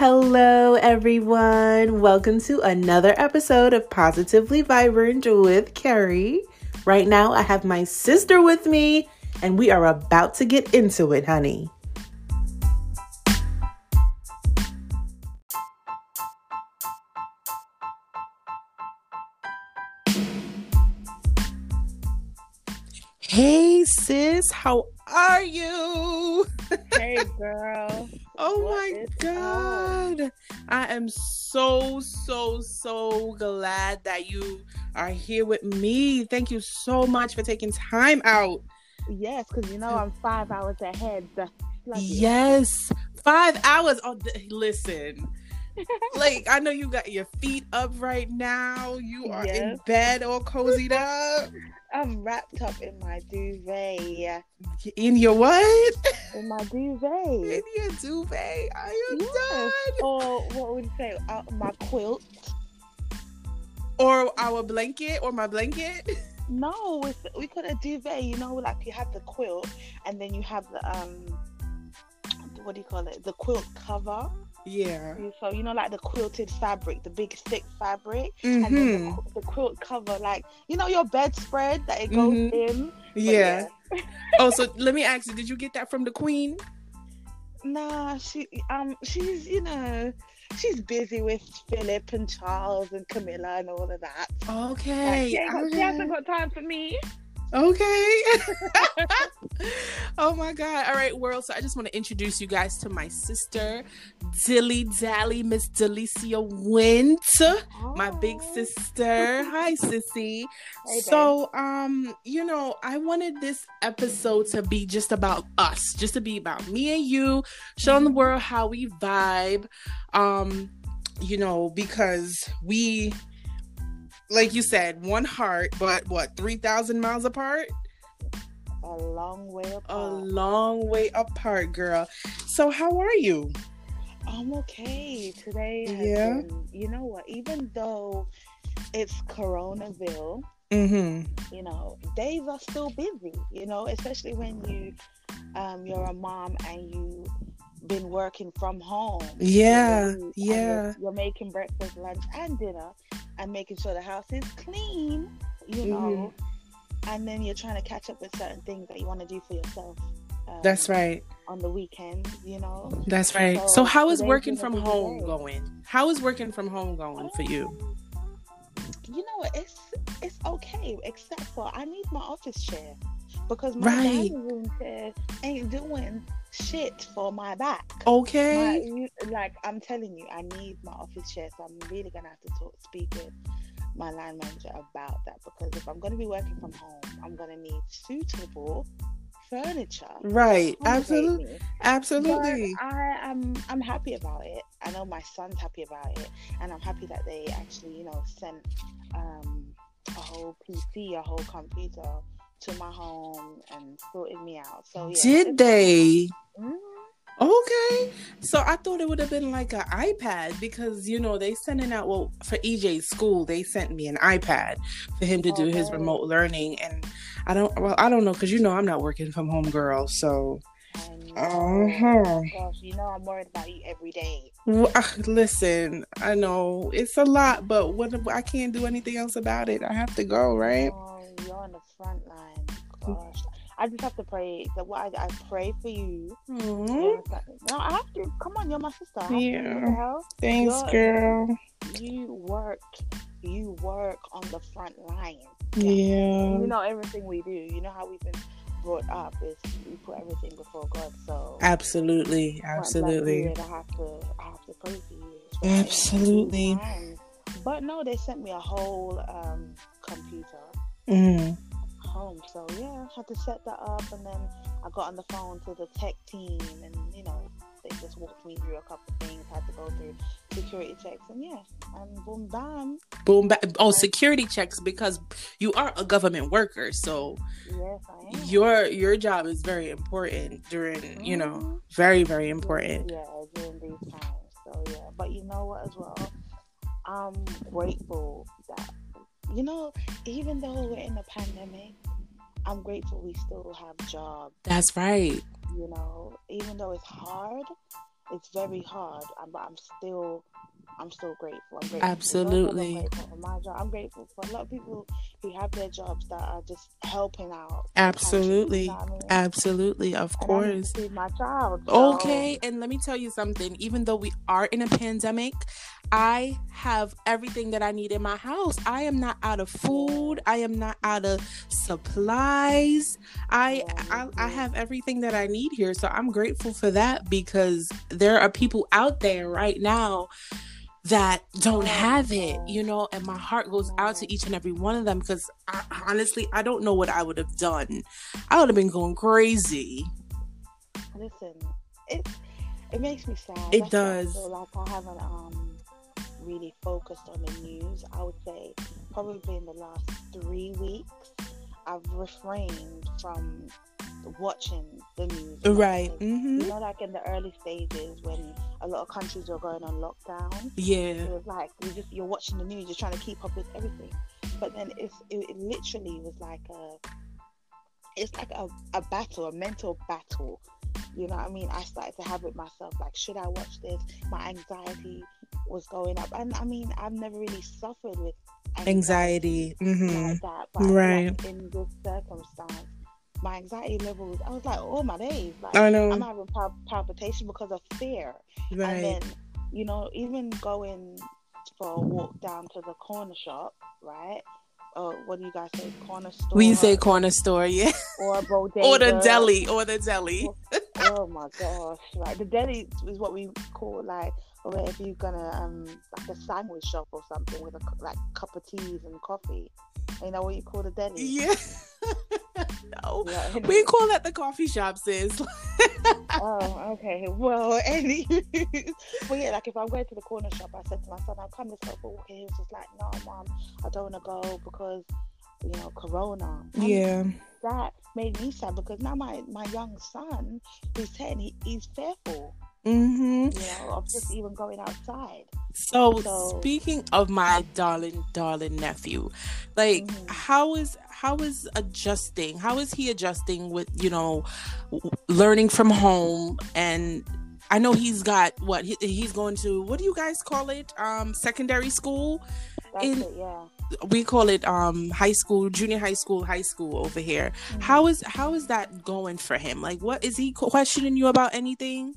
Hello, everyone. Welcome to another episode of Positively Vibrant with Carrie. Right now, I have my sister with me, and we are about to get into it, honey. Hey, sis, how are you? Girl. Oh What my god. I am so so so glad that you are here with me. Thank you so much for taking time out. Yes, because you know I'm five hours ahead. Yes. 5 hours. Oh th- listen. like I know you got your feet up right now. You are in bed all cozied up. I'm wrapped up in my duvet. In your what? In my duvet. In your duvet. Are you Yes. done? Or what would you say? Uh, my quilt. Or our blanket or my blanket? No, we call it a duvet. You know, like you have the quilt, and then you have the um, what do you call it? The quilt cover. Yeah. So you know, like the quilted fabric, the big thick fabric, and then the, the quilt cover, like you know, your bedspread that it goes Mhm. in. But Yeah. oh, so let me ask you, did you get that from the queen? Nah, she um she's you know she's busy with Philip and Charles and Camilla and all of that. Like, Okay. she, ain't got- she hasn't got time for me. Okay. oh my God. All right, world. So I just want to introduce you guys to my sister, Dilly Dally, Miss Dillicia Wint, my big Oh. sister. Hi, sissy. Hey, so, um, you know, I wanted this episode to be just about us, just to be about me and you, showing the world how we vibe. Um, you know, because we like you said, one heart, but what, 3,000 miles apart? a long way apart. A long way apart, girl. So, how are you? I'm okay today. Has Yeah. been, you know what? Even though it's Coronaville, Mm-hmm. you know, days are still busy. You know, especially when you um you're a mom and you been working from home. Yeah, you're- yeah. You're, making breakfast, lunch, and dinner, and making sure the house is clean. You Mm-hmm. know, and then you're trying to catch up with certain things that you want to do for yourself. Um, That's right. On the weekends, you know. That's right. So, So, how is working from home day. going? How is working from home going for you? You know? It's it's okay, except for I need my office chair because my Right. dining room chair ain't doing shit for my back. Okay. you- like I'm telling you, I need my office chair, so I'm really gonna have to talk, speak with my line manager about that because if I'm gonna be working from home, I'm gonna need suitable furniture. Right. Absolutely. me. Absolutely. But I am I'm happy about it. I know my son's happy about it, and I'm happy that they actually, you know, sent um, a whole PC, a whole computer to my home and sorted me out. So yeah, Did they? Mhm. Okay. So I thought it would have been like an iPad because you know they sending out well for EJ's school they sent me an iPad for him to do his remote learning and I don't well I don't know because you know I'm not working from home girl so Uh-huh. Gosh, you know I'm worried about you every day. Well, ah, listen I know it's a lot but what I can't do anything else about it I have to go right you're on the front line. Gosh, I just have to pray. That what I, I pray for you. Aw, No, I have to. Come on, you're my sister. I have to. Yeah. What the hell? thanks You're- girl you work you work on the front line yeah you know everything we do you know how we've been brought up is we put everything before god so absolutely absolutely period, i have to i have to pray for you Absolutely. but no they sent me a whole um computer mm. home so yeah i had to set that up and then i got on the phone to the tech team and you know they just walked me through a couple of things had to go through security checks and yeah and boom bam boom back oh security checks because you are a government worker so Yes, I am. your your job is very important during you know Mhm. very very important Yeah, during these times. So yeah, but you know what? As well, I'm grateful that you know, even though we're in a pandemic, I'm grateful we still have jobs. that's right You know, even though it's hard, it's very hard, but I'm still I'm still grateful. I'm grateful Absolutely. I'm grateful for my job. I'm grateful for a lot of people who have their jobs that are just helping out. Absolutely. You know I mean? Absolutely. Of and course. my child. So. Okay. And let me tell you something. Even though we are in a pandemic, I have everything that I need in my house. I am not out of food. I am not out of supplies. I, I I have everything that I need here. So I'm grateful for that because there are people out there right now that don't have it, you know, and my heart goes out to each and every one of them because I, honestly, I don't know what I would have done. I would have been going crazy. Listen, it it makes me sad. It That's does. I like I haven't um really focused on the news. I would say probably in the last three weeks, I've refrained from watching the news. Right. Mm-hmm. You know, like in the early stages when a lot of countries were going on lockdown. Yeah. It was like you just you're watching the news, you're trying to keep up with everything. But then it's it, it literally was like a it's like a, a battle, a mental battle. You know what I mean? I started to have it myself. Like, should I watch this? My anxiety was going up, and I mean, I've never really suffered with anxiety, anxiety mm-hmm. like that. But right like, in this circumstance, my anxiety levels, I was like, oh my days, like I know. I'm having pal- palpitation because of fear. right. And then, you know, even going for a walk down to the corner shop, right? Uh, what do you guys say? Corner store. we say corner store, yeah, or a bodega. or the deli, or the deli. Oh my gosh! Like the deli is what we call like, or if you're gonna um like a sandwich shop or something with a like cup of teas and coffee. You know what you call the deli? Yeah. no, Yeah. we call that the coffee shop, sis. oh, okay. Well, any, but yeah, like if I'm going to the corner shop, I said to my son, "I'll come this go for a walk," and he was just like, "No, mom, I don't want to go because you know Corona." Yeah. that made me sad because now my my young son, who's ten, he, he's fearful, Mm-hmm. you know, of just even going outside. So, So- speaking of my darling, darling nephew, like Mhm. how is how is adjusting? How is he adjusting with you know learning from home? And I know he's got what he, he's going to. What do you guys call it? Um, secondary school. That's In- it, yeah. We call it um high school, junior high school, high school over here. Mhm. How is how is that going for him? Like, what is he questioning you about anything?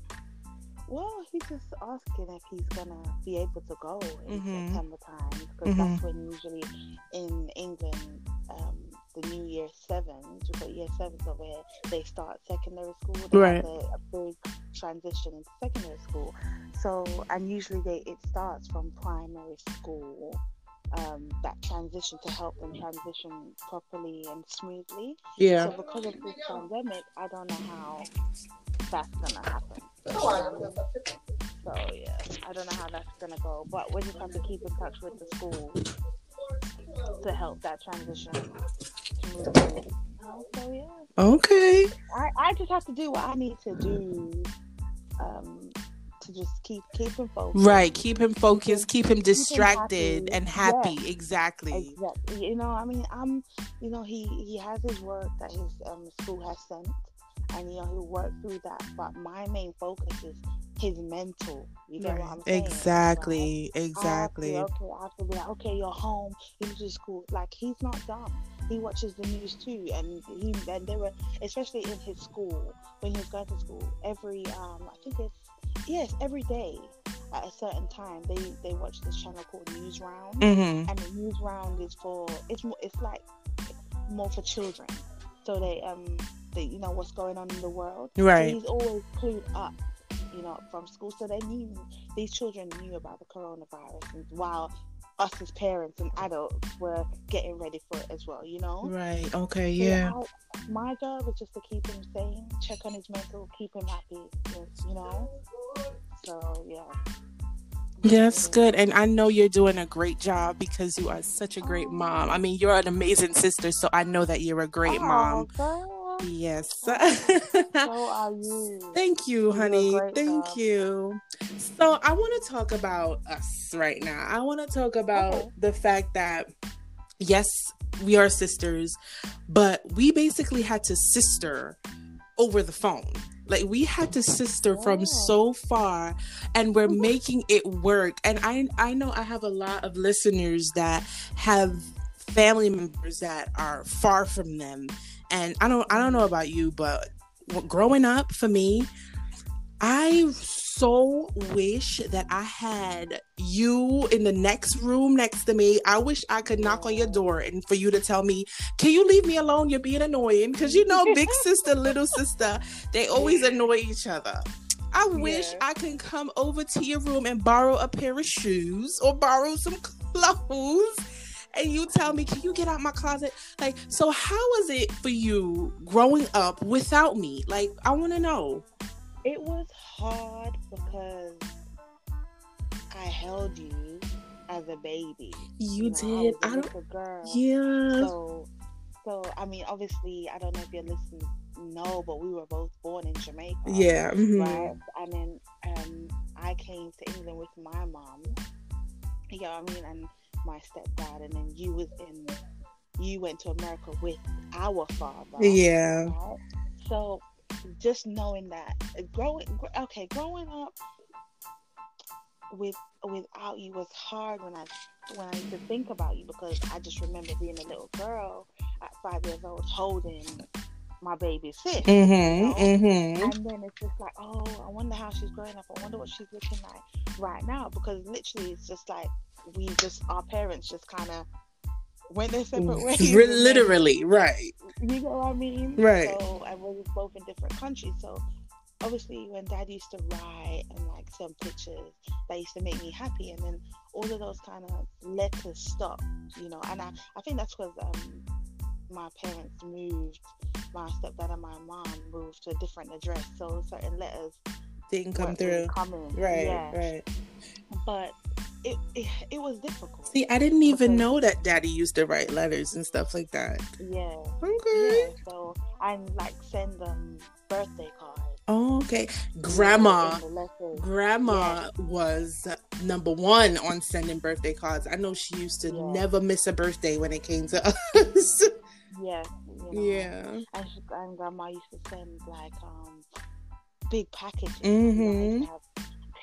Well, he's just asking if he's gonna be able to go in Mhm. September time because Mhm. that's when usually in England, um, the new year sevens, we've got year sevens over here, they start secondary school. They Right. have a, a big transition into secondary school. So, and usually they it starts from primary school. Um, that transition to help them transition properly and smoothly. Yeah. So because of this pandemic, I don't know how that's gonna happen. So yeah, I don't know how that's gonna go, but we just have to keep in touch with the school to help that transition smoothly. So yeah, Okay. I, I just have to do what I need to do, um, to just keep keep him focused. Right. Keep him focused. Keep him him distracted happy. and happy. Exactly. Exactly. You know, I mean, I'm, you know, he he has his work that his um, school has sent, and you know he'll work through that. But my main focus is his mental. You get what I'm saying? right? Exactly. I Exactly. okay, I have to be like, okay, you're home. You need to school. Like he's not dumb. He watches the news too, and he and they were especially in his school when he was going to school. Every um, I think it's yes, every day at a certain time they they watch this channel called Newsround, Mm-hmm. and the Newsround is for it's more it's like more for children. So they um they you know what's going on in the world. So Right. he's always clued up, you know, from school. So they knew these children knew about the coronavirus, and while us as parents and adults were getting ready for it as well, you know. Right. Okay. So Yeah. I- my job is just to keep him sane, check on his mental, keep him happy, you know. So yeah. That's good. And I know you're doing a great job because you are such a great mom. I mean, you're an amazing sister, so I know that you're a great mom. Oh, girl, Yes. Oh, so are you. Thank you, You honey. great Thank job. you. So, I want to talk about us right now. I want to talk about Okay. the fact that, yes, we are sisters, but we basically had to sister over the phone. Like we had to sister from Yeah. so far and we're making it work. And I I know I have a lot of listeners that have family members that are far from them. And I don't I don't know about you, but growing up for me, I so wish that I had you in the next room next to me. I wish I could knock on your door and for you to tell me, "Can you leave me alone? You're being annoying." Because you know, big sister, little sister, they always annoy each other. I wish Yeah. I can come over to your room and borrow a pair of shoes or borrow some clothes. And you tell me, can you get out my closet? Like, so how was it for you growing up without me? Like, I want to know. It was hard because I held you as a baby. You know, did. I, was a I don't. girl. Yeah. So, so I mean, obviously, I don't know if you're listening. No, but we were both born in Jamaica. Yeah. mhm. Right. And then um, I came to England with my mom. You know what I mean? And my stepdad, and then you was in. You went to America with our father. Yeah. Right? So just knowing that growing okay, growing up with without you was hard when I when I used to think about you because I just remember being a little girl at five years old holding my baby sis. Mhm. mm-hmm And then it's just like, oh, I wonder how she's growing up. I wonder what she's looking like right now. Because literally, it's just like we just, our parents just kind of went their separate ways. Re- then- Literally, right. you know what I mean? Right. So I was both in different countries. So obviously, when Dad used to write and like send pictures, that used to make me happy. And then all of those kind of letters stopped, you know. And I, I think that's because um, my parents moved. My stepdad and my mom moved to a different address, so certain letters Didn't come really through. coming. Right. Yeah. Right. But it, it it was difficult. See, I didn't even Because- know that Daddy used to write letters and stuff like that. Yeah. Okay. Yeah. So I like send them birthday cards. Oh, okay. Grandma. In the letters. Grandma was number one on sending birthday cards. I know she used to Yeah. never miss a birthday when it came to us. Yes. You know, yeah. And, she, and grandma used to send like um big packages. Mhm. You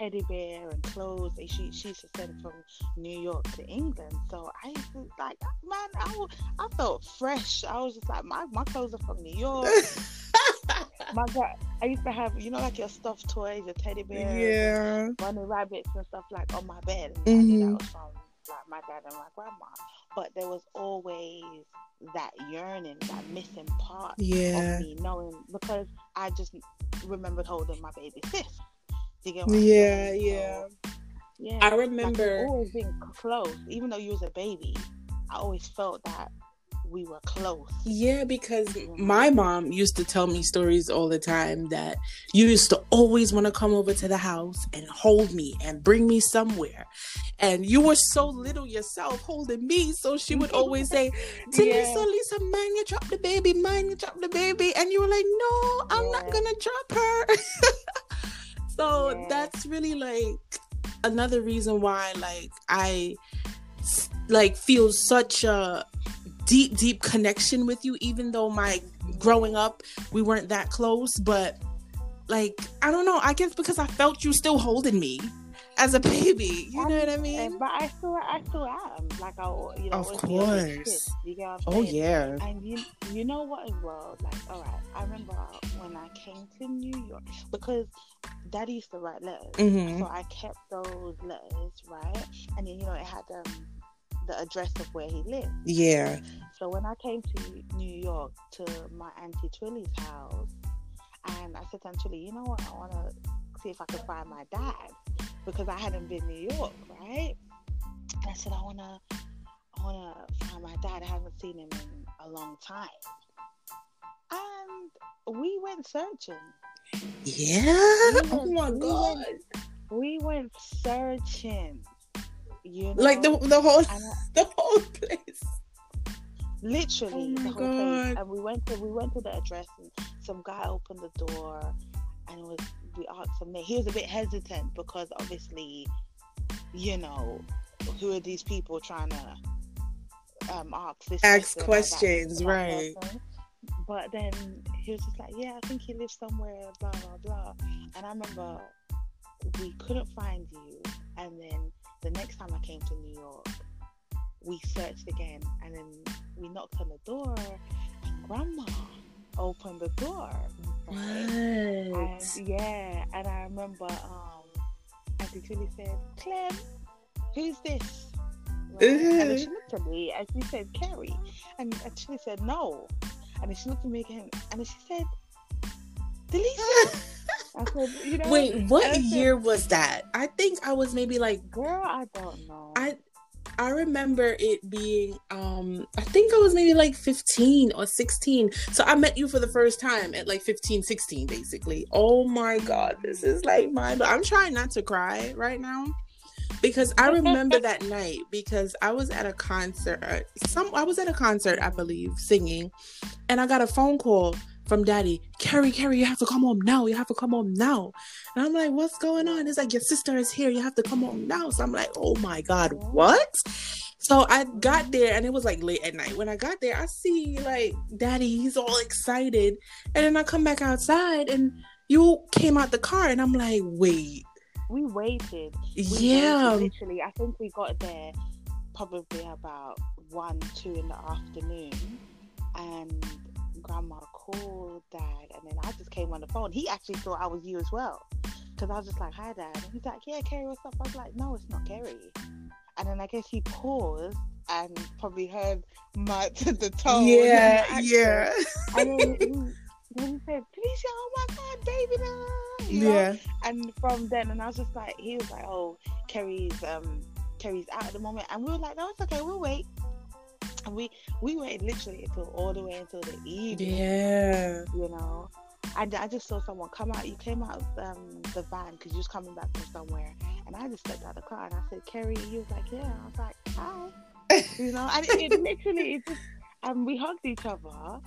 know, I used to have teddy bear and clothes. And she she used to send from New York to England. So I used like man, I, I felt fresh. I was just like my my clothes are from New York. my God, I used to have you know like your stuffed toys, your teddy bears, yeah. bunny rabbits and stuff like on my bed. And I that mm-hmm. was from like my dad and my grandma. But there was always that yearning, that missing part Yeah. of me knowing because I just remembered holding my baby sis. Do you get what I'm Yeah, yeah. So, yeah. I remember we've always been c- close, even though you was a baby. I always felt that we were close. Yeah, because my mom used to tell me stories all the time that you used to always want to come over to the house and hold me and bring me somewhere. And you were so little yourself holding me. So she would always say, to Yeah. Lisa, Lisa, man, you drop the baby, man, you drop the baby. And you were like, no, I'm not going to drop her. so Yeah. that's really like another reason why, like, I like feel such a deep deep connection with you even though my growing up we weren't that close but like i don't know i guess because i felt you still holding me as a baby you know what i mean but I still, I still am. Like I, you know, Of always be a big course. sis, You get oh saying? yeah And you, you know what as well? Like, all right, I remember when I came to New York because Daddy used to write letters, Mhm. so I kept those letters, right? And then you know it had um, the address of where he lived. yeah So when I came to New York to my auntie Twilly's house, and I said to Aunt Twilly, you know what? I want to see if I can find my dad because I hadn't been New York, right? And I said I want to, I want to find my dad. I haven't seen him in a long time, and we went searching. Yeah We oh went- my we god went- We went searching. You know, like the the whole the whole place literally Oh my the whole place. And we went to we went to the address and some guy opened the door and it was we asked him. He was a bit hesitant because obviously, you know, who are these people trying to um ask this Ask question or that- questions, that right. person? But then he was just like, yeah, I think he lives somewhere, blah blah blah. And I remember we couldn't find you, and then the next time I came to New York, we searched again, and then we knocked on the door, and Grandma opened the door. What? And, yeah, and I remember um, Auntie Julie said, Clem, who's this? Right? And she looked at me and she said, Carrie. And, and she said, no. And she looked at me again and she said, Dillicia. I said, you know. Wait, what said, year was that? I think I was maybe like Girl, I don't know. I I remember it being um I think I was maybe like 15 or 16. So I met you for the first time at like 15, 16 basically. Oh my god, this is like my but I'm trying not to cry right now because I remember that night because I was at a concert uh, some I was at a concert I believe singing and I got a phone call from daddy, Kerry, Kerry, you have to come home now. You have to come home now. And I'm like, what's going on? It's like, your sister is here. You have to come home now. So I'm like, oh my God, what? So I got there and it was like late at night. When I got there, I see like daddy, he's all excited. And then I come back outside and you came out the car and I'm like, wait. We waited. We Yeah. waited, literally. I think we got there probably about one, two in the afternoon, and Grandma called Dad, and then I just came on the phone. He actually thought I was you as well, because I was just like, "Hi, Dad." And he's like, "Yeah, Kerry, what's up?" I was like, "No, it's not Kerry." And then I guess he paused and probably heard my at the tone. yeah, and yeah. accent. And then he, then he said, "Felicia, oh my God, baby, no!" You know? Yeah. And from then, and I was just like, he was like, "Oh, Kerry's um, Kerry's out at the moment," and we were like, "No, it's okay, we'll wait." And we we waited literally until all the way until the evening, Yeah. you know. And I just saw someone come out. You came out of um, the van because you was coming back from somewhere, and I just stepped out of the car and I said, "Kerry," he was like, "Yeah." I was like, "Hi," you know. And it, it literally, it just, and we hugged each other,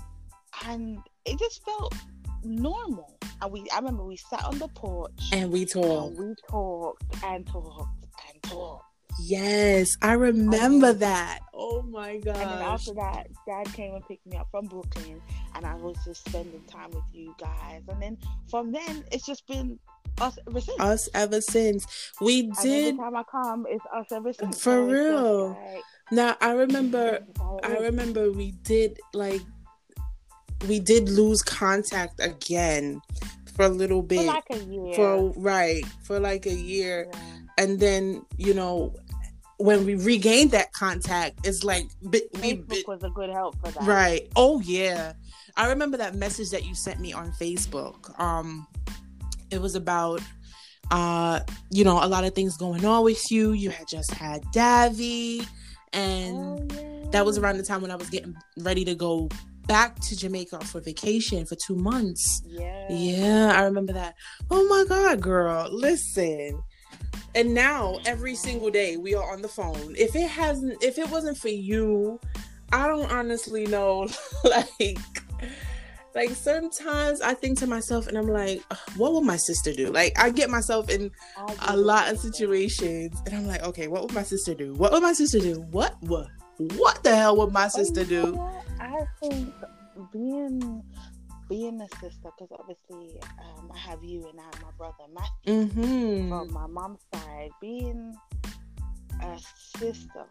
and it just felt normal. And we, I remember we sat on the porch And we talked. and we talked and talked and talked. Yes, I remember Um, that. Oh my god! And then after that, Dad came and picked me up from Brooklyn, and I was just spending time with you guys. And then from then, it's just been us ever since. Us ever since. We and did every time I come, it's us ever since. For So real. like, now I remember this is how it I remember we did like we did lose contact again for a little for bit. like a year. For right, for like a year. yeah. And then, you know, when we regained that contact, it's like Facebook was a good help for that. Right. Oh yeah. I remember that message that you sent me on Facebook. Um it was about uh you know a lot of things going on with you. You had just had Davy and Oh, yeah. that was around the time when I was getting ready to go back to Jamaica for vacation for 2 months. Yeah. Yeah, I remember that. Oh my god, girl. Listen. And now every single day we are on the phone. If it hasn't if it wasn't for you, I don't honestly know like like sometimes I think to myself and I'm like, what would my sister do? Like I get myself in a lot of situations and I'm like, okay, what would my sister do? What would my sister do? What what what the hell would my Oh, sister do? I think being being a sister, because obviously um, I have you and I have my brother Matthew Mhm. from my mom's side. Being a sister,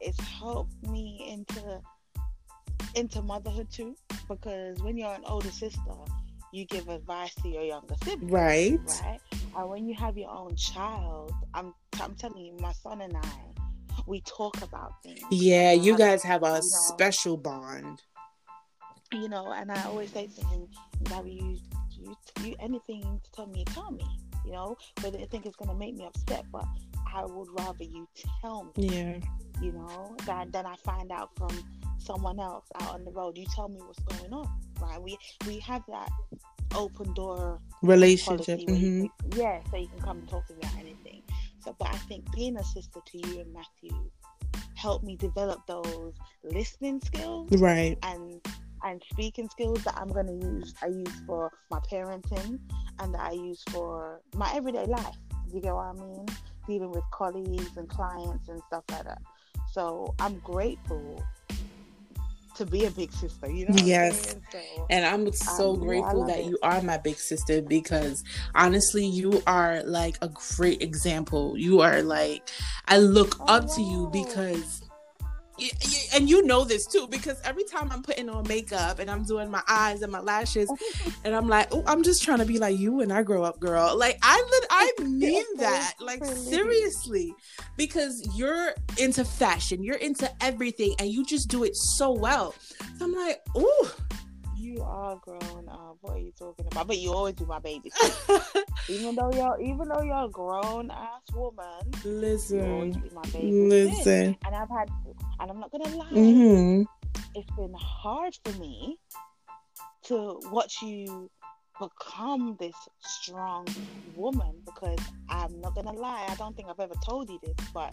it's helped me into into motherhood too. Because when you're an older sister, you give advice to your younger sibling, Right. right? And when you have your own child, I'm I'm telling you, my son and I, we talk about things. Yeah, you guys have a you know, special bond. you know, and I always say to him, Gabby, you, you, you, anything to tell me, tell me, you know, whether you think it's going to make me upset, but I would rather you tell me, Yeah. you know, than, than I find out from someone else out on the road. You tell me what's going on, right? We, we have that open door Relationship. where you mm-hmm. yeah, so you can come and talk to me about anything. So, but I think being a sister to you and Matthew helped me develop those listening skills Right. and and speaking skills that I'm gonna use. I use for my parenting and that I use for my everyday life. You get what I mean? Dealing with colleagues and clients and stuff like that. So I'm grateful to be a big sister. You know. yes. So, and I'm so um, grateful love that it. you are my big sister because honestly, you are like a great example. You are like, I look Oh, up to you because. And you know this too because every time I'm putting on makeup and I'm doing my eyes and my lashes and I'm like, oh, I'm just trying to be like you when I grow up, girl. Like I, lit- I mean that, like seriously, because you're into fashion, you're into everything, and you just do it so well. So I'm like, oh, You are grown up. What are you talking about? But you always be my baby. even though you're even though you're a grown ass woman, you always listen, be my baby. listen. And I've had and I'm not gonna lie, hmm it's been hard for me to watch you become this strong woman because I'm not gonna lie, I don't think I've ever told you this, but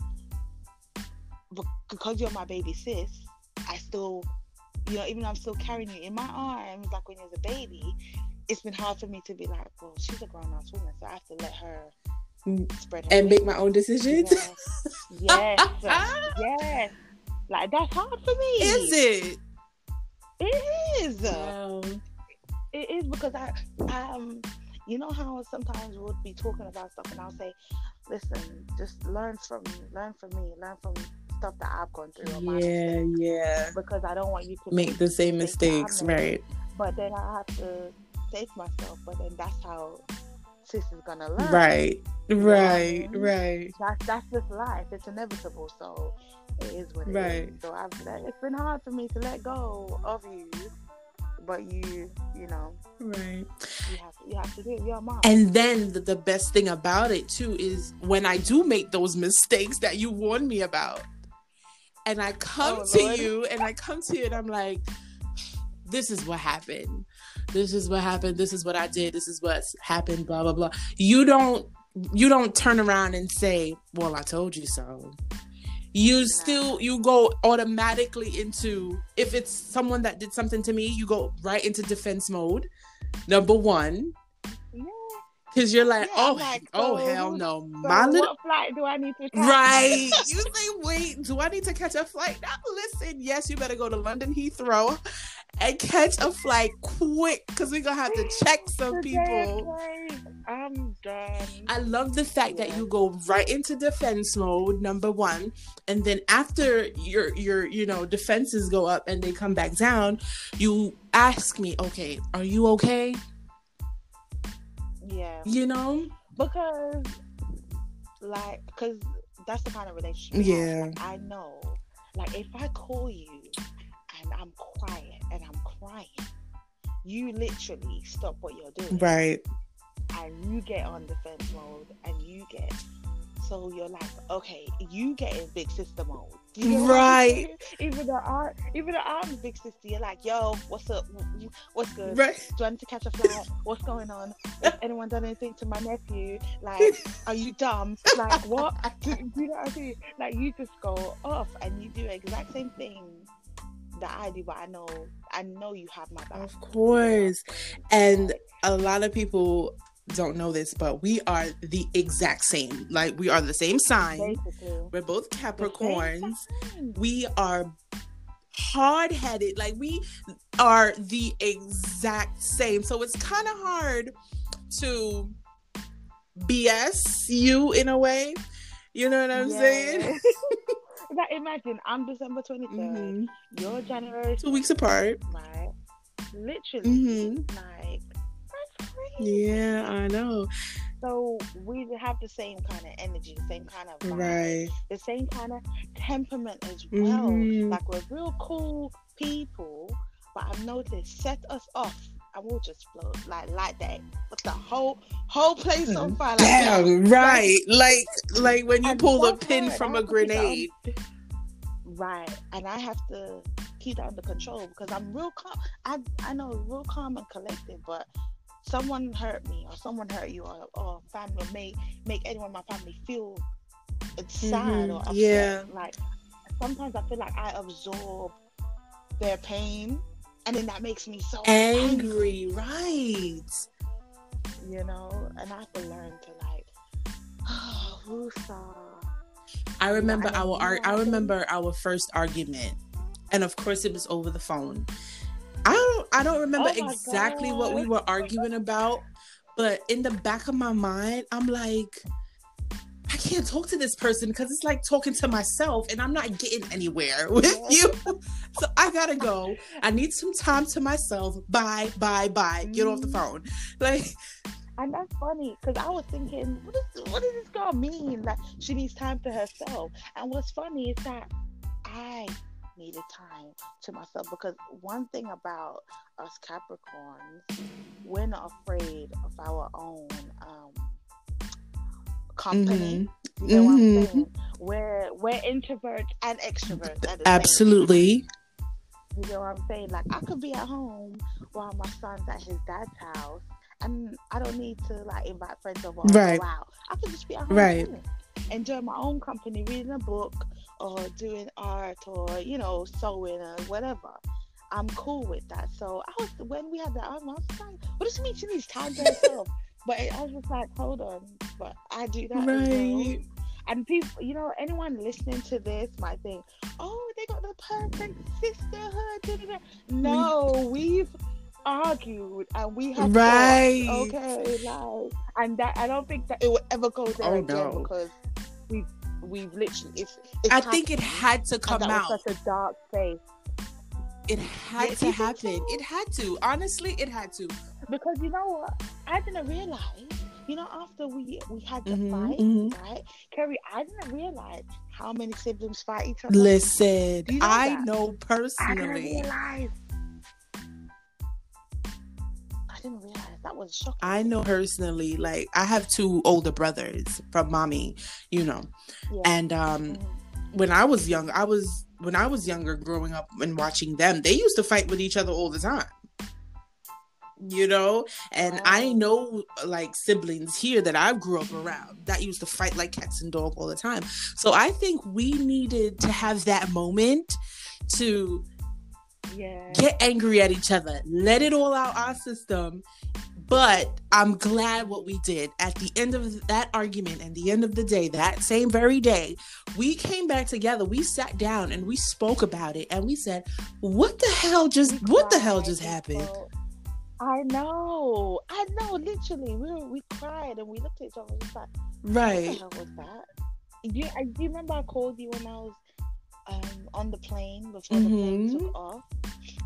because you're my baby sis, I still, you know, even though I'm still carrying you in my arms like when you was a baby, it's been hard for me to be like, well, she's a grown ass woman, so I have to let her Mm. spread her And make my own decisions. Yes, yes, yes. Like that's hard for me. Is it? It is. Wow. It is because I, um, you know how sometimes we'll be talking about stuff and I'll say, listen, just learn from me, learn from me, learn from stuff that I've gone through. Yeah, yeah. Because I don't want you to Make the same mistakes, right? But then I have to to myself, but then that's how sis is gonna learn. Right, know I right, mean? right. That's that's just life. It's inevitable. So it is what it is. Right. So I've it's been hard for me to let go of you, but you, you know, Right. you have you have to do it. You're a mom. And then the, the best thing about it too is when I do make those mistakes that you warned me about, and I come Oh, to Lord. you and I come to you and I'm like, this is what happened. This is what happened. This is what I did. This is what's happened. Blah blah blah. You don't you don't turn around and say, "Well, I told you so." You still you go automatically into if it's someone that did something to me, you go right into defense mode. Number one, because you're like, Yeah, oh, like, oh so- hell no, So my little what flight do I need to catch? right. You say, wait, do I need to catch a flight? Now listen, yes, you better go to London Heathrow and catch a flight quick because we're gonna have to check some people. I'm done. I love the fact that you go right into defense mode, number one, and then after your your you know defenses go up and they come back down, you ask me, okay, are you okay? yeah, You know, because like, because that's the kind of relationship. Yeah. Like, I know. Like, if I call you and I'm quiet and I'm crying, you literally stop what you're doing. right? And you get on defense mode and you get so you're like okay you get in big sister mode. You know what I'm Right. even though I even though I'm big sister you're like yo what's up? What's good? Right. do I need to catch a flight? What's going on? Has anyone done anything to my nephew? Like are you dumb? Like what? Do, do you know what I mean? Like you just go off and you do the exact same thing that I do but I know I know you have my back. Of course. And a lot of people don't know this, but we are the exact same. Like we are the same sign. basically We're both Capricorns. We are hard headed. Like we are the exact same. So it's kind of hard to BS you in a way. You know what I'm Yeah. saying? Like, imagine I'm December 23rd, Mhm. you're January, Two weeks apart. Like, Literally, Mhm. like. Yeah, I know. So we have the same kind of energy, the same kind of vibe, Right. the same kind of temperament as well. Mhm. Like we're real cool people, but I've noticed set us off. And we'll just float like like that. Put the whole whole place on fire. Like, Damn, right. Like like when you pull a pin hard. from I a have to keep it on- grenade. Right, and I have to keep that under control because I'm real calm. I I know real calm and collected, but someone hurt me or someone hurt you or, or family or make make anyone in my family feel sad or Mhm, upset. yeah. Like sometimes I feel like I absorb their pain, and then that makes me so Angry, right. you know. And I have to learn to like, oh, woosah. I remember and our ar- I remember our first argument. and of course it was over the phone. I don't I don't remember Oh exactly what we were arguing about, but in the back of my mind, I'm like, I can't talk to this person because it's like talking to myself and I'm not getting anywhere with you. So I gotta go. I need some time to myself. Bye, bye, bye. Get off the Mhm. phone. Like, And that's funny because I was thinking, what, is, what does this girl mean? Like she needs time to herself. And what's funny is that I needed time to myself because one thing about us Capricorns, we're not afraid of our own um, company. You know what I'm Mhm. saying? We're we're introverts and extroverts at the same absolutely. you know what I'm saying? Like I could be at home while my son's at his dad's house, and I don't need to like invite friends over Right. out. I could just be at home, Right. Enjoy my own company, reading a book or doing art or you know sewing or whatever. I'm cool with that. So I was when we had that I was like, "What does it mean she needs time to herself?" but I was just like, "Hold on," but I do that well. Right. And people, you know, anyone listening to this might think, oh, they got the perfect sisterhood. da, da, da." No, we've argued and we have Right. fought, okay, like, and that I don't think that it will ever go there Oh, again no. because we've we've literally it's. it's I think it had to come that out. Such a dark face It had Yeah, to happen. It had to. Honestly, it had to. because you know what? I didn't realize. You know, after we we had the Mhm, fight, mhm. right, Kerry? I didn't realize how many siblings fight each other. Listen, you know I that? know I didn't personally. realize. Didn't realize that was shocking. I know personally. Like, I have two older brothers from mommy, you know, Yeah. and um, Mhm. when I was young, I was when I was younger, growing up and watching them, they used to fight with each other all the time. You know, and I know like siblings here that I grew up around that used to fight like cats and dog all the time. So I think we needed to have that moment to Yeah. get angry at each other, let it all out our system. But I'm glad what we did at the end of that argument and the end of the day, that same very day, we came back together. We sat down and we spoke about it and we said, What the hell just We what the hell just happened? I know. I know. Literally, we were, we cried and we looked at each other and was like, "What Right. the hell was that?" Do you, I- do you remember I called you when I was um, on the plane before the plane Mhm. took off,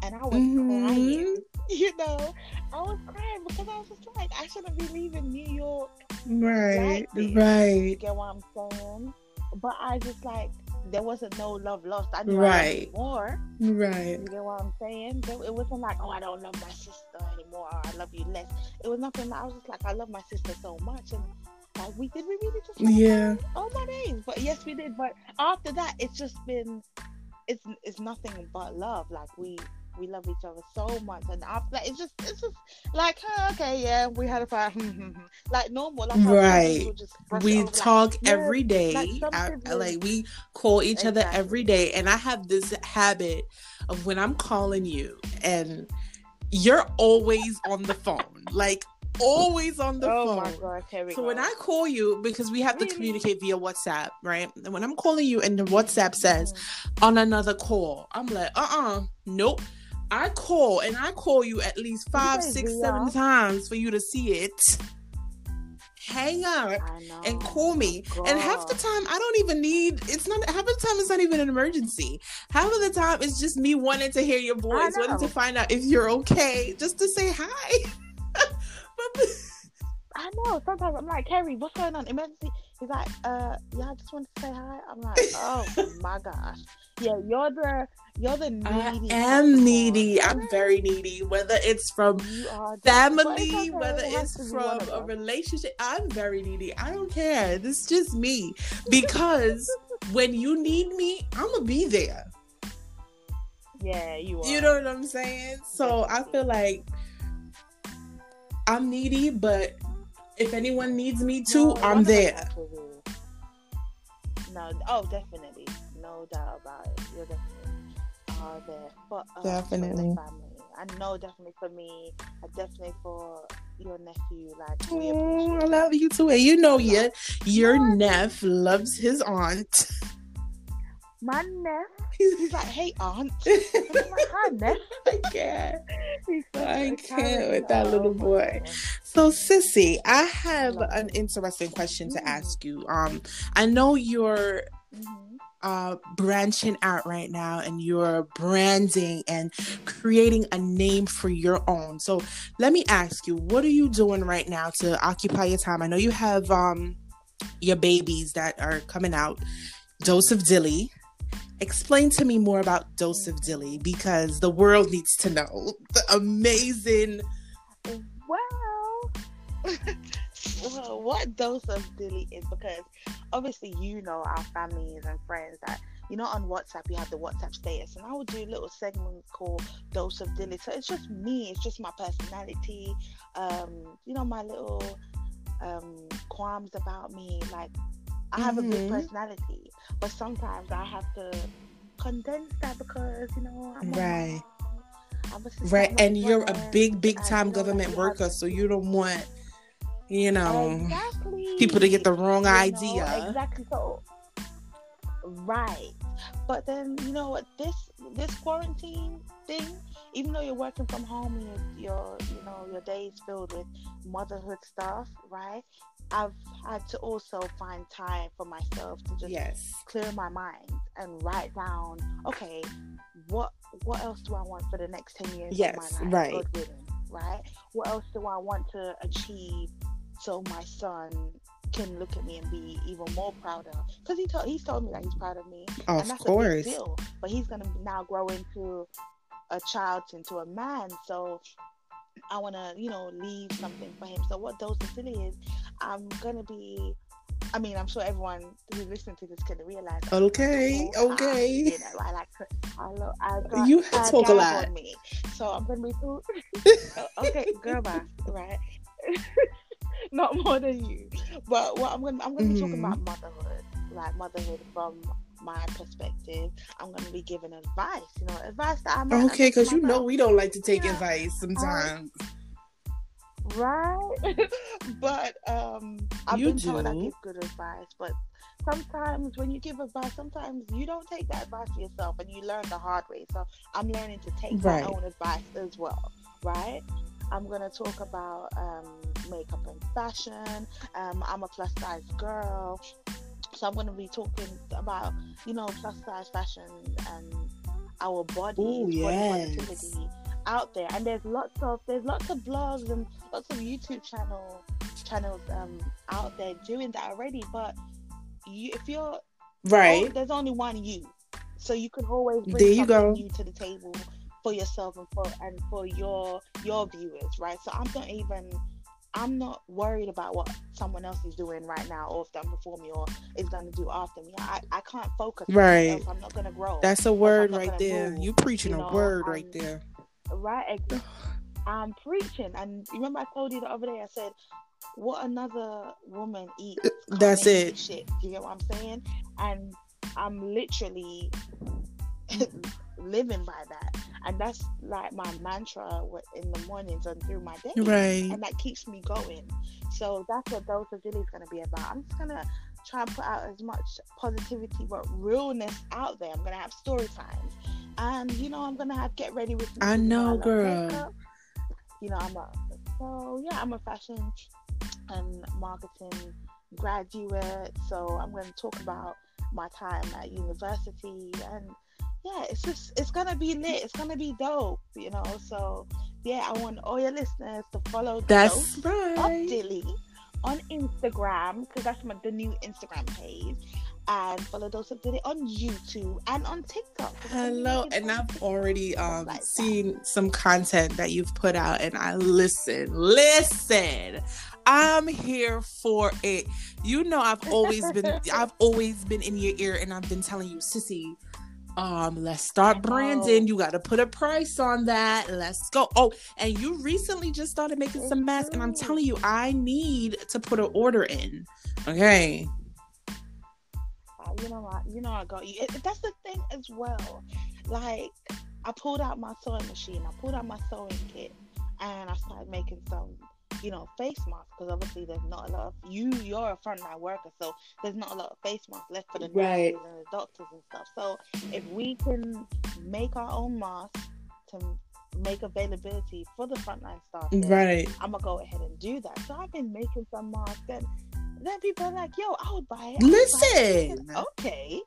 and I was Mhm. crying. You know, I was crying because I was just like, I shouldn't be leaving New York Right. Like this. You Right. get what I'm saying? But I just like there wasn't no love lost. I knew Right. more. Right. You get what I'm saying? It wasn't like, oh, I don't love my sister anymore. Or I love you less. It was nothing. I was just like, I love my sister so much, and like, we did we really just Yeah. Oh my days! But yes, we did. But after that, it's just been, it's it's nothing but love. Like we we love each other so much, and after that, it's just it's just like, okay, yeah, we had a fight, like normal. Like Right. cousins would just brush it we off, like, talk yeah, every day like I- like we call each other every day and i have this habit of when i'm calling you and you're always on the phone like always on the oh phone my god, so go. when I call you, because we have to communicate via WhatsApp, right? And when I'm calling you and the WhatsApp says Mhm. on another call, I'm like, uh uh nope. I call and I call you at least five, six, seven say six, via? seven times for you to see it. Hang up and call me. And half the time, I don't even need. It's not half of the time. It's not even an emergency. Half of the time, it's just me wanting to hear your voice, wanting to find out if you're okay, just to say hi. I know. Sometimes I'm like, Kerry, what's going on? Emergency. He's like, uh, yeah, I just wanted to say hi. I'm like, oh my gosh. Yeah, you're the you're the needy. I am needy. I'm very needy. Whether it's from You are the- but family, whether it it's from a relationship, I'm very needy. I don't care. This is just me. Because when you need me, I'm gonna be there. Yeah, you are. You know what I'm saying? So I feel like I'm needy, but if anyone needs me too, No, I'm there. has to be. No, oh, definitely, no doubt about it. You're definitely are there, but uh, for the Definitely. family. I know definitely for me, and definitely for your nephew. Like we Oh, I love you too. And you know, your your What? nephew loves his aunt. My nephew. He's like, "Hey, aunt." I'm like. I can't. I can't with that little Oh boy. So, Sissy, I have an interesting question to Mm. ask you. Um, I know you're Mhm. uh branching out right now and you're branding and creating a name for your own. So, let me ask you, what are you doing right now to occupy your time? I know you have um your babies that are coming out, Dose of Dilly. Explain to me more about Dose of Dilly because the world needs to know the amazing Well, what dose of dilly is because obviously you know our families and friends that you know on WhatsApp you have the WhatsApp status, and I would do a little segments called dose of dilly. So it's just me, it's just my personality, um, you know my little um qualms about me. Like I have a big mm-hmm. personality, but sometimes I have to condense that because you know I'm Right. A Right, and you're a big, big time know, government have worker, so you don't want, you know, exactly people to get the wrong You know, idea. exactly so right but then you know what this this quarantine thing even though you're working from home and your, your you know your days filled with motherhood stuff right i've had to also find time for myself to just Yes. clear my mind and write down okay what what else do i want for the next 10 years Yes, of my life right. Willing, right what else do i want to achieve so my son can look at me and be even more proud of? because he told he's told me that he's proud of me and Of that's a course. big deal but he's gonna now grow into a child into a man so i want to you know leave something for him so what dose Dilly is i'm gonna be i mean i'm sure everyone who's listening to this can realize Okay, time, okay. you know i like to i, lo- I got, You I talk a lot. me so i'm gonna be too okay girl boss right not more than you but what i'm gonna i'm gonna be talking Mhm. about motherhood like motherhood from my perspective i'm gonna be giving advice you know advice that i'm Okay, because you know we don't like to take advice sometimes. right? But um i've You been told i give good advice but sometimes when you give advice sometimes you don't take that advice yourself and you learn the hard way. So i'm learning to take Right. my own advice as well right? I'm going to talk about um, makeup and fashion. Um, i'm a plus size girl so i'm going to be talking about you know plus size fashion and our bodies Ooh, body yes. positivity out there and there's lots of there's lots of blogs and lots of youtube channel channels um out there doing that already but you if you're oh, Right. there's only one you so you can always bring There you something go. new to the table for yourself and for and for your your viewers right so i'm not even i'm not worried about what someone else is doing right now or if done before me or is going to do after me i i can't focus Right. i'm not going to grow That's a word right there. move, You preaching you a know, word right um, there. right i'm preaching and you remember i told you the other day i said what another woman eats That's it. shit do you get what i'm saying and i'm literally living by that. And that's like my mantra in the mornings and through my day. Right. and that keeps me going. So that's what dose of Dilly is going to be about. I'm just going to try and put out as much positivity but realness out there. I'm going to have story times and you know i'm going to have get ready with me I know, girl. makeup. you know i'm a so yeah i'm a fashion and marketing graduate. So i'm going to talk about my time at university and yeah it's just it's gonna be lit it's gonna be dope you know so yeah i want all your listeners to follow That's Dose right. of Dilly on instagram because that's my the new instagram page and follow Dose of Dilly on youtube and on TikTok. Hello, and I've already um like that. seen some content that you've put out, and I listen, listen. I'm here for it. You know, I've always been, I've always been in your ear, and I've been telling you, sissy. Um, let's start branding. You got to put a price on that. Let's go. Oh, and you recently just started making some masks, and I'm telling you, I need to put an order in. Okay. Uh, you know what? You know I got you. It, that's the thing as well. Like I pulled out my sewing machine, I pulled out my sewing kit, and I started making some you know, face masks because obviously there's not a lot of you. You're a frontline worker, so there's not a lot of face masks left for the Right. nurses and the doctors and stuff. So if we can make our own masks to make availability for the frontline staff, Right. I'm gonna go ahead and do that. So I've been making some masks, and then people are like, "Yo, I would buy it." I would buy it." Listen. okay.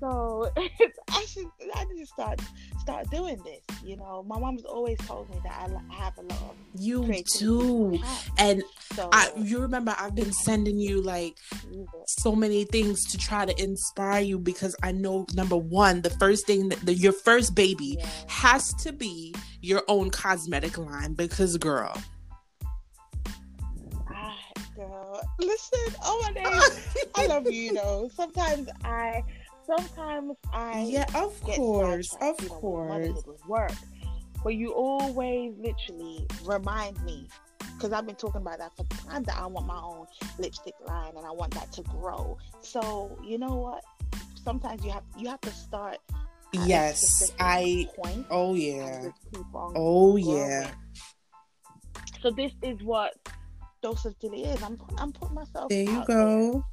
So I should I need to start start doing this. You know, my mom's always told me that I have a lot of You do. And So I, you remember I've been sending you like so many things to try to inspire you because I know number one, the first thing that the, your first baby Yeah. has to be your own cosmetic line because girl. Ah, girl, listen. Oh my days. I love you. You know, sometimes I, sometimes I. yeah, of course, of you know, course. work. But you always literally remind me because I've been talking about that for time that I want my own lipstick line and I want that to grow. So you know what? Sometimes you have you have to start. Yes, I. point Oh yeah. Oh growing. yeah. So this is what dose of dilly is. I'm I'm putting myself. There you go.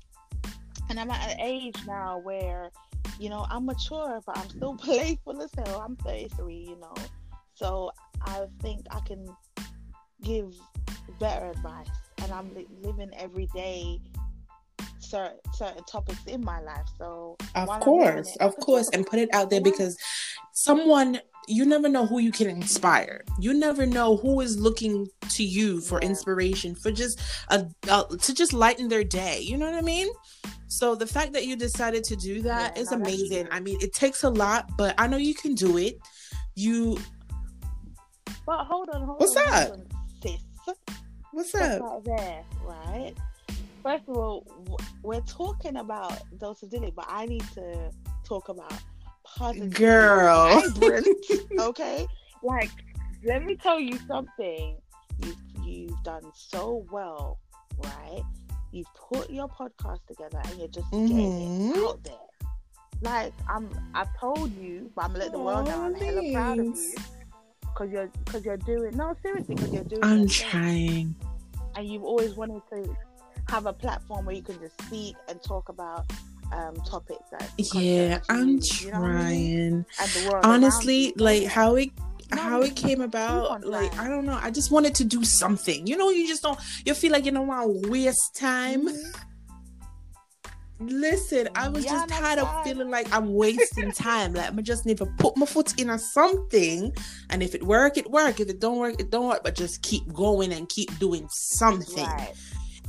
And I'm at an age now where, you know, I'm mature, but I'm still playful as hell. I'm 33, you know, so I think I can give better advice, and I'm li- living every day certain certain topics in my life. So Of while I'm living course, of course, and put it out there because someone you never know who you can inspire. You never know who is looking to you for Yeah. inspiration for just a, uh to just lighten their day. You know what I mean? So the fact that you decided to do that Yeah, is amazing. I mean, it takes a lot, but I know you can do it. You But hold on, hold What's on, that? hold on, sis. what's up? there, right? First of all, we're talking about dose dilly, but I need to talk about positive Girl. okay? Like, let me tell you something. You've you've done so well, right? You've put your podcast together and you're just getting mm-hmm. it out there. Like I'm, I've told you, but I'm gonna let the world know I'm hella proud of you because you're because you're doing no seriously because you're doing. I'm your thing trying. and you've always wanted to have a platform where you can just speak and talk about um, topics that Yeah, I'm you, know what I mean? trying. the world around honestly like how it No, how it came about like i don't know. I just wanted to do something. You know you just don't you feel like you don't want to waste time. Mhm. listen i was Yeah, just tired of feeling like i'm wasting time. Like i just need to put my foot in a something. And if it work it work. If it don't work it don't work. But just keep going and keep doing something. Right.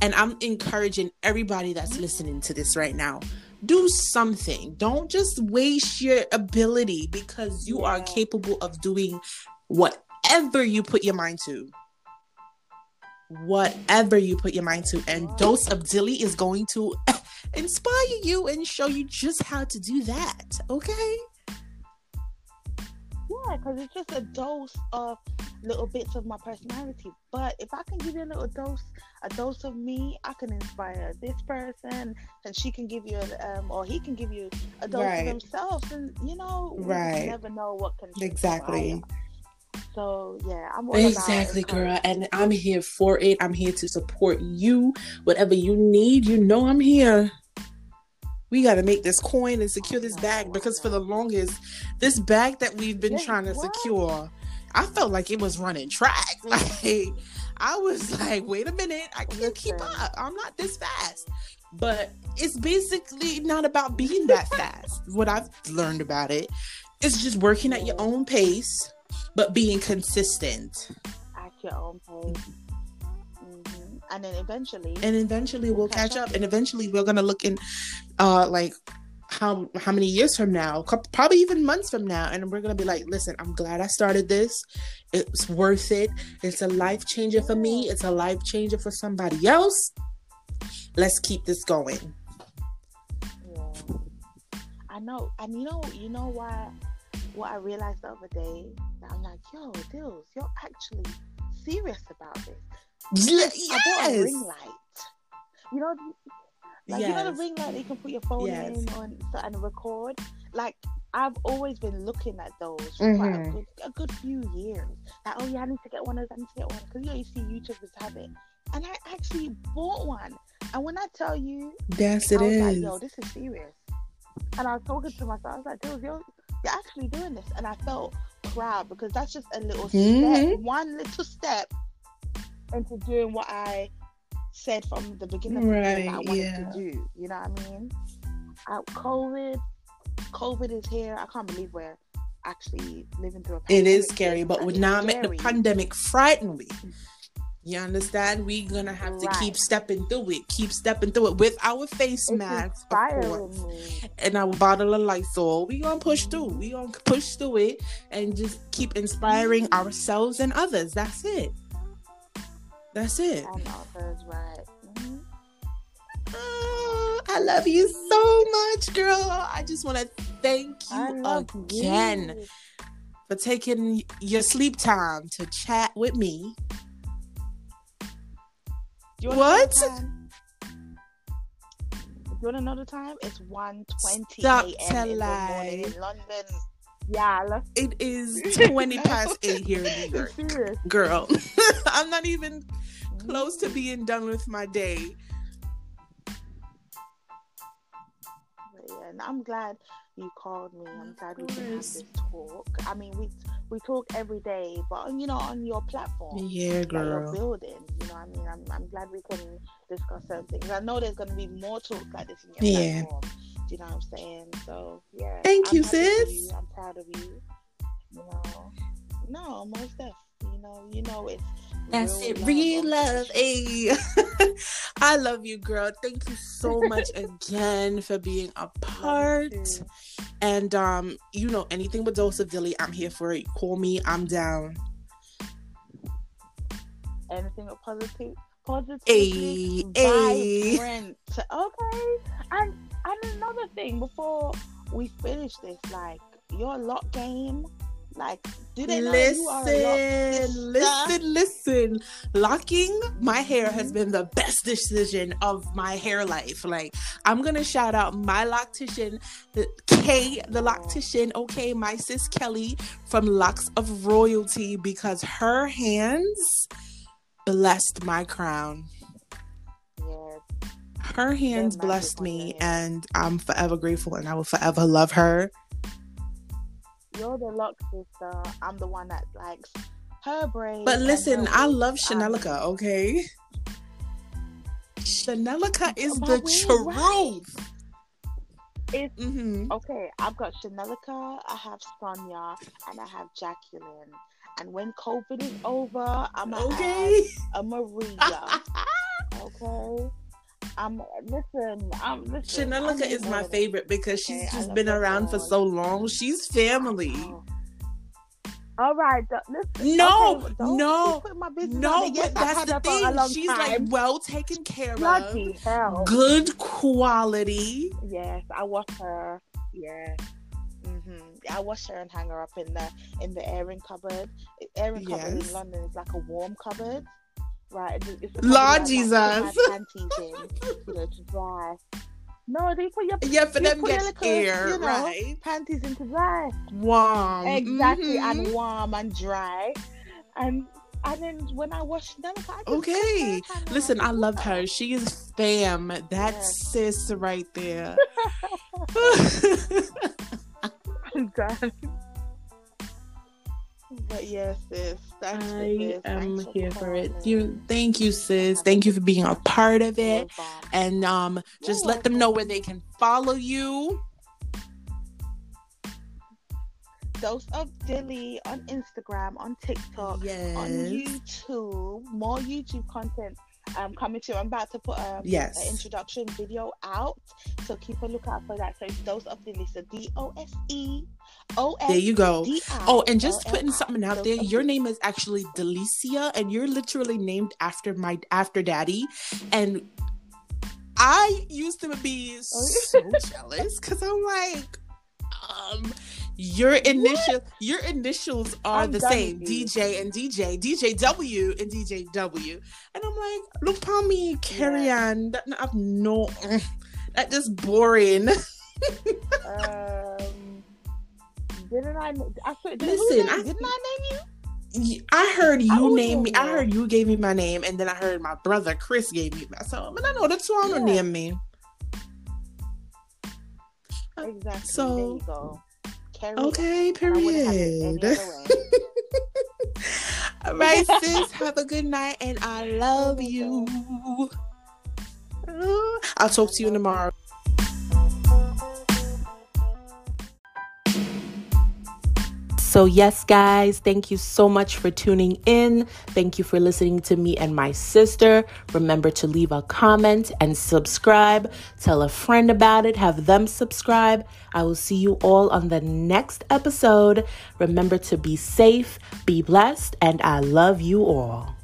And I'm encouraging everybody that's listening to this right now. Do something. Don't just waste your ability because you are capable of doing whatever you put your mind to. Whatever you put your mind to. And Dose of Dilly is going to inspire you and show you just how to do that. Okay? Yeah, because it's just a dose of little bits of my personality. But if I can give you a little dose, a dose of me, I can inspire this person, and she can give you, a, um, or he can give you a dose Right. of themselves, and you know, we just Right. never know what can Exactly. transpire. So yeah, I'm all about Exactly, girl. And I'm here for it. I'm here to support you. Whatever you need, you know I'm here. We got to make this coin and secure this bag because for the longest, this bag that we've been Yeah, trying to what? secure, I felt like it was running track. Like, I was like, wait a minute, I can't keep up. I'm not this fast. But it's basically not about being that fast. What I've learned about it is just working at your own pace, but being consistent. at your own pace. And then eventually, and eventually we'll catch up. and eventually we're gonna look in uh like how how many years from now probably even months from now. And we're gonna be like listen i'm glad i started this. It's worth it. It's a life changer for me. It's a life changer for somebody else. Let's keep this going. Yeah. I know, and you know, you know why? What I realized the other day, that I'm like, yo, Dills, you're actually serious about this. Ye- I bought a ring light. You know, like you know the ring light that you can put your phone Yes. in on and record. Like I've always been looking at those for quite a good, a good few years. Like, oh yeah, I need to get one of those. I need to get one because you know you see YouTubers have it, and I actually bought one. And when I tell you, Yes, I it was like, yo, this is serious. And I was talking to myself. I was like, dude, you're, you're actually doing this, and I felt proud because that's just a little step, Mhm. one little step into doing what I said from the beginning of the that I wanted yeah. to do. You know what I mean? COVID, COVID is here. I can't believe we're actually living through a It pandemic. is scary, but would it's not make the pandemic frighten we. You understand? We're gonna have to keep stepping through it, keep stepping through it with our face It's masks, of course, me. and our bottle of Lysol. We gonna push through. We gonna push through it and just keep inspiring mm-hmm. ourselves and others. That's it. That's it. That's right. Mhm. Oh, I love you so much, girl. I just want to thank you again you. for taking your sleep time to chat with me. Do you wanna know What? You want to know the time? It's 1.20 Stop a.m. in the morning in London. Yeah, It is 20 past 8 here in New York. Girl, I'm not even close to being done with my day. Yeah, and I'm glad you called me. I'm Of glad we can have this talk. I mean, we we talk every day, but you know, on your platform. Yeah, girl. building, you know. I mean, I'm, I'm glad we can discuss certain things. I know there's going to be more talk like this in your Yeah. platform. You know what I'm saying? So yeah. Thank I'm you, sis. you. I'm proud of you. You know, no, most def. You know, you know it's. That's real it, real love. Hey, I love you, girl. Thank you so much again for being a part. And um, you know, anything with Dose of Dilly, I'm here for it. Call me, I'm down. Anything with positive, positive, ayy. vibrant. Okay, and and another thing before we finish this, like your lock game, like do they know you are a lock Listen, listen, listen. Locking my hair has been the best decision of my hair life. Like, I'm gonna shout out my loctician, the- Kay, the loctician. Okay, my sis Kelly from Locks of Royalty, because her hands blessed my crown. Her hands blessed me, and I'm forever grateful, and I will forever love her. you're the luck sister. I'm the one that likes her braids. But listen, I love Um, okay? Chanelica is the we're right. truth. It's hmm okay. I've got Chanelica, I have Sonia, and I have Jacqueline. And when COVID is over, I'm Okay. add a Maria. okay. I'm listen. I'm listen. I Chanelica is my favorite because she's I just been around for so long. She's family. Oh. All right, listen. No, okay, no, my business No. Yes, but that's the her for a thing. She's like well taken care Bloody of. hell. Good quality. Yes, I wash her. Yeah. hmm I wash her and hang her up in the in the airing cupboard. Airing cupboard in London is like a warm cupboard, right? It's, Lord cupboard Jesus. Panties in, you know, to dry. No, they put your Yeah, for them get little, air, you know, right? panties in to dry. Warm. Exactly, Mhm. and warm and dry, and and then when I wash them, I Okay. put her hand Listen, I love her. She is fam. That Yes. sis right there. I'm done. But yes, sis, that's I am Thanks here for it. You, thank you, sis. Thank you for being a part of it. And um, just let them know where they can follow you. Dose of Dilly on Instagram, on TikTok, Yes. on YouTube. More YouTube content um coming to you. I'm about to put um, Yes. an introduction video out, so keep a lookout for that. So it's Dose of Dilly, so D O S E There you go. Oh, and just putting something out there. Your name is actually Delicia, and you're literally named after my after daddy. And I used to be so jealous because I'm like, um, your initial your initials are I'm the same. DJ and DJ, DJW and DJW, and I'm like, look, upon me, carry on. That I've no, that just boring. Um, Didn't I? I said, Listen, I, didn't I name you? I heard you I name me. I heard you gave me my name, and then I heard my brother Chris gave me my. So, but I know that's why Yeah. name me. Exactly. So- there you go. Carry. Okay, And I wouldn't have it any period. All right, sis. Have a good night, and I love you. Uh, I'll talk to you tomorrow. So, yes, guys, thank you so much for tuning in. Thank you for listening to me and my sister. Remember to leave a comment and subscribe. Tell a friend about it, have them subscribe. I will see you all on the next episode. Remember to be safe, be blessed, and I love you all.